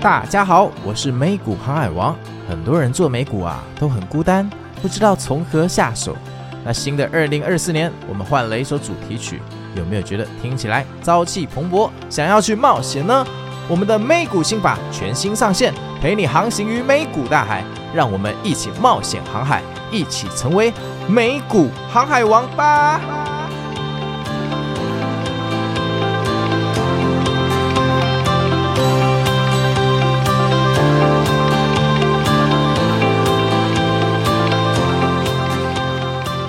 大家好，我是美股航海王。很多人做美股啊都很孤单，不知道从何下手。那新的二零二四年，我们换了一首主题曲，有没有觉得听起来朝气蓬勃，想要去冒险呢？我们的美股心法全新上线，陪你航行于美股大海，让我们一起冒险航海，一起成为美股航海王吧！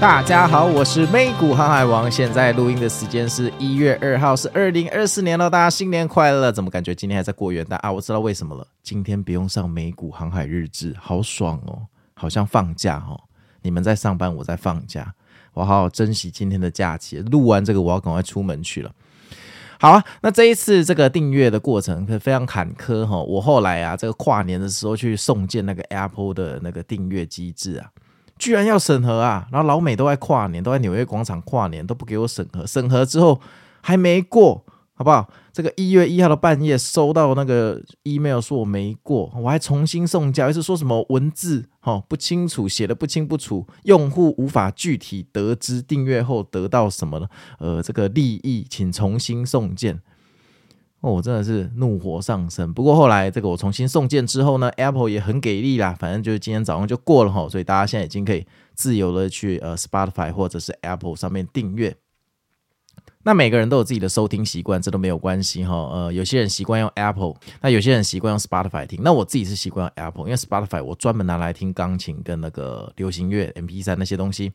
大家好，我是美股航海王。现在录音的时间是一月二号，是二零二四年了。大家新年快乐！怎么感觉今天还在过元旦啊？我知道为什么了，今天不用上美股航海日志，好爽哦，好像放假哦。你们在上班，我在放假，我好好珍惜今天的假期。录完这个，我要赶快出门去了。好啊，那这一次这个订阅的过程可非常坎坷哈。我后来啊，这个跨年的时候去送件那个 Apple 的那个订阅机制啊。居然要审核啊！然后老美都在跨年，都在纽约广场跨年，都不给我审核。审核之后还没过，好不好？这个一月一号的半夜收到那个 email 说我没过，我还重新送交，一次说什么文字哈不清楚，写的不清不楚，用户无法具体得知订阅后得到什么呃这个利益，请重新送件。哦，我真的是怒火上升。不过后来这个我重新送件之后呢，Apple 也很给力啦，反正就是今天早上就过了哈，所以大家现在已经可以自由的去呃 Spotify 或者是 Apple 上面订阅。那每个人都有自己的收听习惯，这都没有关系哈。呃，有些人习惯用 Apple，那有些人习惯用 Spotify 听。那我自己是习惯用 Apple，因为 Spotify 我专门拿来听钢琴跟那个流行乐、MP3 那些东西。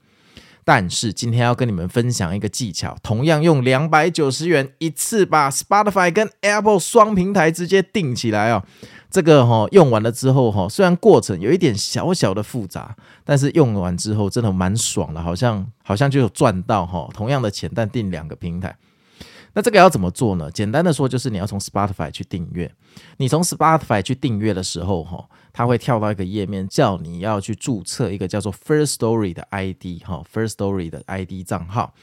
但是今天要跟你们分享一个技巧，同样用两百九十元一次把 Spotify 跟 Apple 双平台直接定起来哦。这个哈用完了之后哈，虽然过程有一点小小的复杂，但是用完之后真的蛮爽的，好像好像就有赚到哈。同样的钱，但定两个平台。那这个要怎么做呢？简单的说，就是你要从 Spotify 去订阅。你从 Spotify 去订阅的时候，哈，它会跳到一个页面，叫你要去注册一个叫做 First Story 的 ID，哈，First Story 的 ID 账号。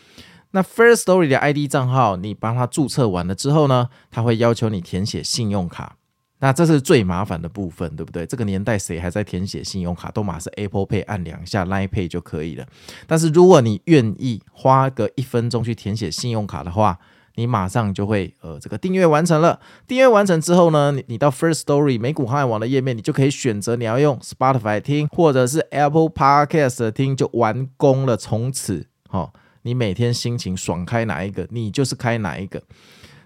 那 First Story 的 ID 账号，你帮它注册完了之后呢，它会要求你填写信用卡。那这是最麻烦的部分，对不对？这个年代谁还在填写信用卡？都马是 Apple Pay 按两下 Line Pay 就可以了。但是如果你愿意花个一分钟去填写信用卡的话，你马上就会呃，这个订阅完成了。订阅完成之后呢，你你到 First Story 美股航海王的页面，你就可以选择你要用 Spotify 听，或者是 Apple Podcast 听，就完工了。从此，哦，你每天心情爽开哪一个，你就是开哪一个。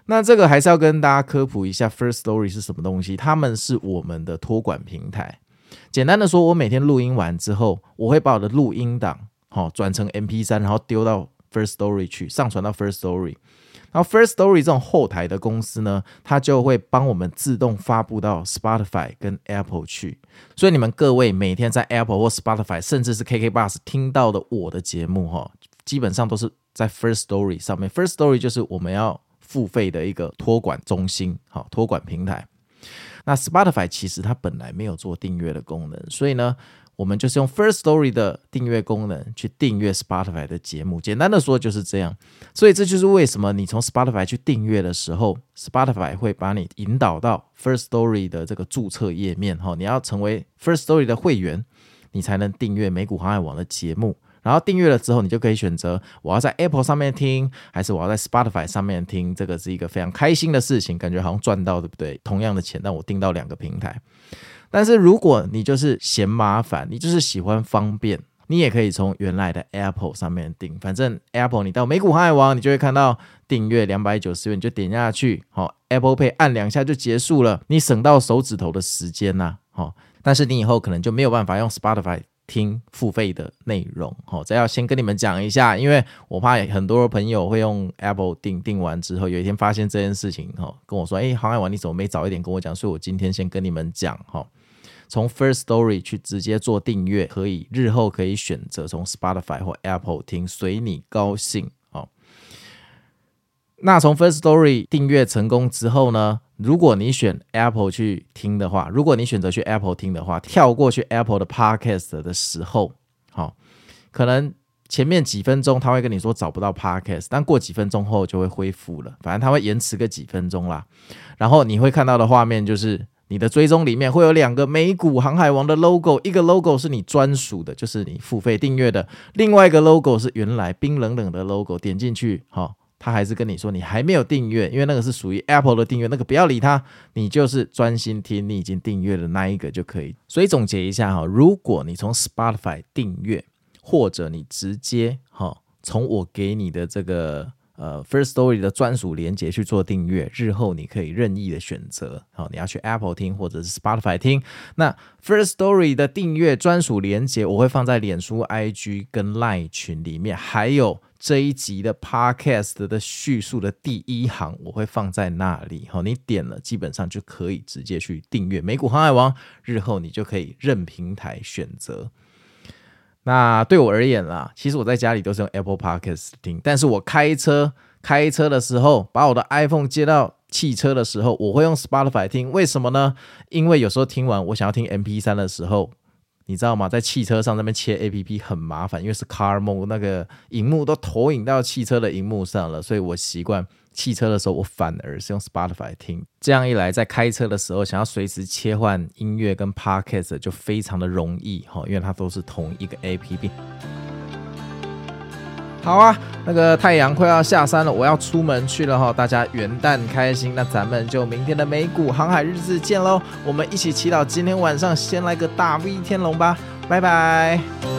那这个还是要跟大家科普一下，First Story 是什么东西？他们是我们的托管平台。简单的说，我每天录音完之后，我会把我的录音档好、转成 MP3，然后丢到 First Story 去，上传到 First Story。然后，First Story 这种后台的公司呢，它就会帮我们自动发布到 Spotify 跟 Apple 去。所以，你们各位每天在 Apple 或 Spotify，甚至是 KK Bus 听到的我的节目，哈，基本上都是在 First Story 上面。First Story 就是我们要付费的一个托管中心，好，托管平台。那 Spotify 其实它本来没有做订阅的功能，所以呢。我们就是用 First Story 的订阅功能去订阅 Spotify 的节目，简单的说就是这样。所以这就是为什么你从 Spotify 去订阅的时候，Spotify 会把你引导到 First Story 的这个注册页面。哈，你要成为 First Story 的会员，你才能订阅美股航海王的节目。然后订阅了之后，你就可以选择我要在 Apple 上面听，还是我要在 Spotify 上面听。这个是一个非常开心的事情，感觉好像赚到，对不对？同样的钱，但我订到两个平台。但是如果你就是嫌麻烦，你就是喜欢方便，你也可以从原来的 Apple 上面订。反正 Apple 你到美股航海王，你就会看到订阅两百九十元，你就点下去，好，Apple Pay 按两下就结束了，你省到手指头的时间呐，好。但是你以后可能就没有办法用 Spotify 听付费的内容，好，这要先跟你们讲一下，因为我怕很多朋友会用 Apple 订，订完之后有一天发现这件事情，哈，跟我说，诶，航海王你怎么没早一点跟我讲？所以我今天先跟你们讲，哈。从 First Story 去直接做订阅，可以日后可以选择从 Spotify 或 Apple 听，随你高兴。哦，那从 First Story 订阅成功之后呢，如果你选 Apple 去听的话，如果你选择去 Apple 听的话，跳过去 Apple 的 Podcast 的时候，好，可能前面几分钟他会跟你说找不到 Podcast，但过几分钟后就会恢复了，反正他会延迟个几分钟啦。然后你会看到的画面就是。你的追踪里面会有两个美股航海王的 logo，一个 logo 是你专属的，就是你付费订阅的；另外一个 logo 是原来冰冷冷的 logo，点进去，好，他还是跟你说你还没有订阅，因为那个是属于 Apple 的订阅，那个不要理他，你就是专心听你已经订阅的那一个就可以。所以总结一下哈，如果你从 Spotify 订阅，或者你直接哈从我给你的这个。呃 First Story 的专属连接去做订阅，日后你可以任意的选择。好，你要去 Apple 听或者是 Spotify 听。那 First Story 的订阅专属连接，我会放在脸书、IG 跟 Line 群里面，还有这一集的 Podcast 的叙述的第一行，我会放在那里。好，你点了，基本上就可以直接去订阅美股航海王。日后你就可以任平台选择。那对我而言啦，其实我在家里都是用 Apple Podcast 听，但是我开车开车的时候，把我的 iPhone 接到汽车的时候，我会用 Spotify 听。为什么呢？因为有时候听完我想要听 MP3 的时候，你知道吗？在汽车上那边切 APP 很麻烦，因为是 Car Mode，那个荧幕都投影到汽车的荧幕上了，所以我习惯。汽车的时候，我反而是用 Spotify 听，这样一来，在开车的时候，想要随时切换音乐跟 Podcast 就非常的容易哈，因为它都是同一个 APP。好啊，那个太阳快要下山了，我要出门去了哈，大家元旦开心，那咱们就明天的美股航海日志见喽，我们一起祈祷今天晚上先来个大 V 天龙吧，拜拜。